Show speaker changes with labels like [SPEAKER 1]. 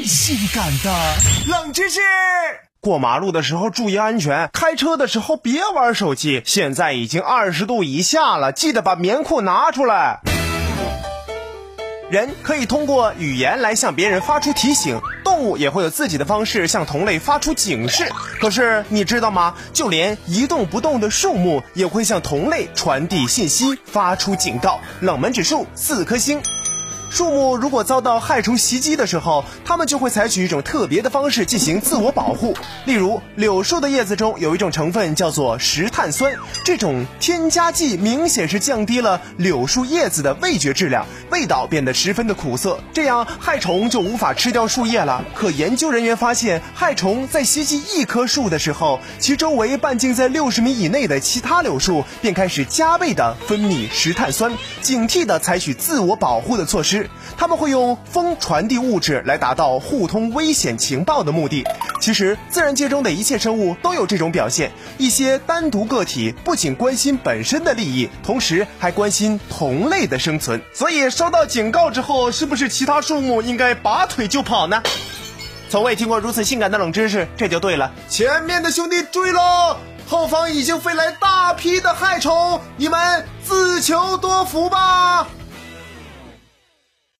[SPEAKER 1] 最性感的冷知识：过马路的时候注意安全，开车的时候别玩手机。现在已经二十度以下了，记得把棉裤拿出来。人可以通过语言来向别人发出提醒，动物也会有自己的方式向同类发出警示。可是你知道吗？就连一动不动的树木也会向同类传递信息，发出警告。冷门指数四颗星。树木如果遭到害虫袭击的时候，它们就会采取一种特别的方式进行自我保护。例如，柳树的叶子中有一种成分叫做石碳酸，这种添加剂明显是降低了柳树叶子的味觉质量，味道变得十分的苦涩，这样害虫就无法吃掉树叶了。可研究人员发现，害虫在袭击一棵树的时候，其周围半径在六十米以内的其他柳树便开始加倍的分泌石碳酸，警惕的采取自我保护的措施。他们会用风传递物质来达到互通危险情报的目的。其实，自然界中的一切生物都有这种表现。一些单独个体不仅关心本身的利益，同时还关心同类的生存。所以，收到警告之后，是不是其他树木应该拔腿就跑呢？从未听过如此性感的冷知识，这就对了。前面的兄弟注意喽，后方已经飞来大批的害虫，你们自求多福吧。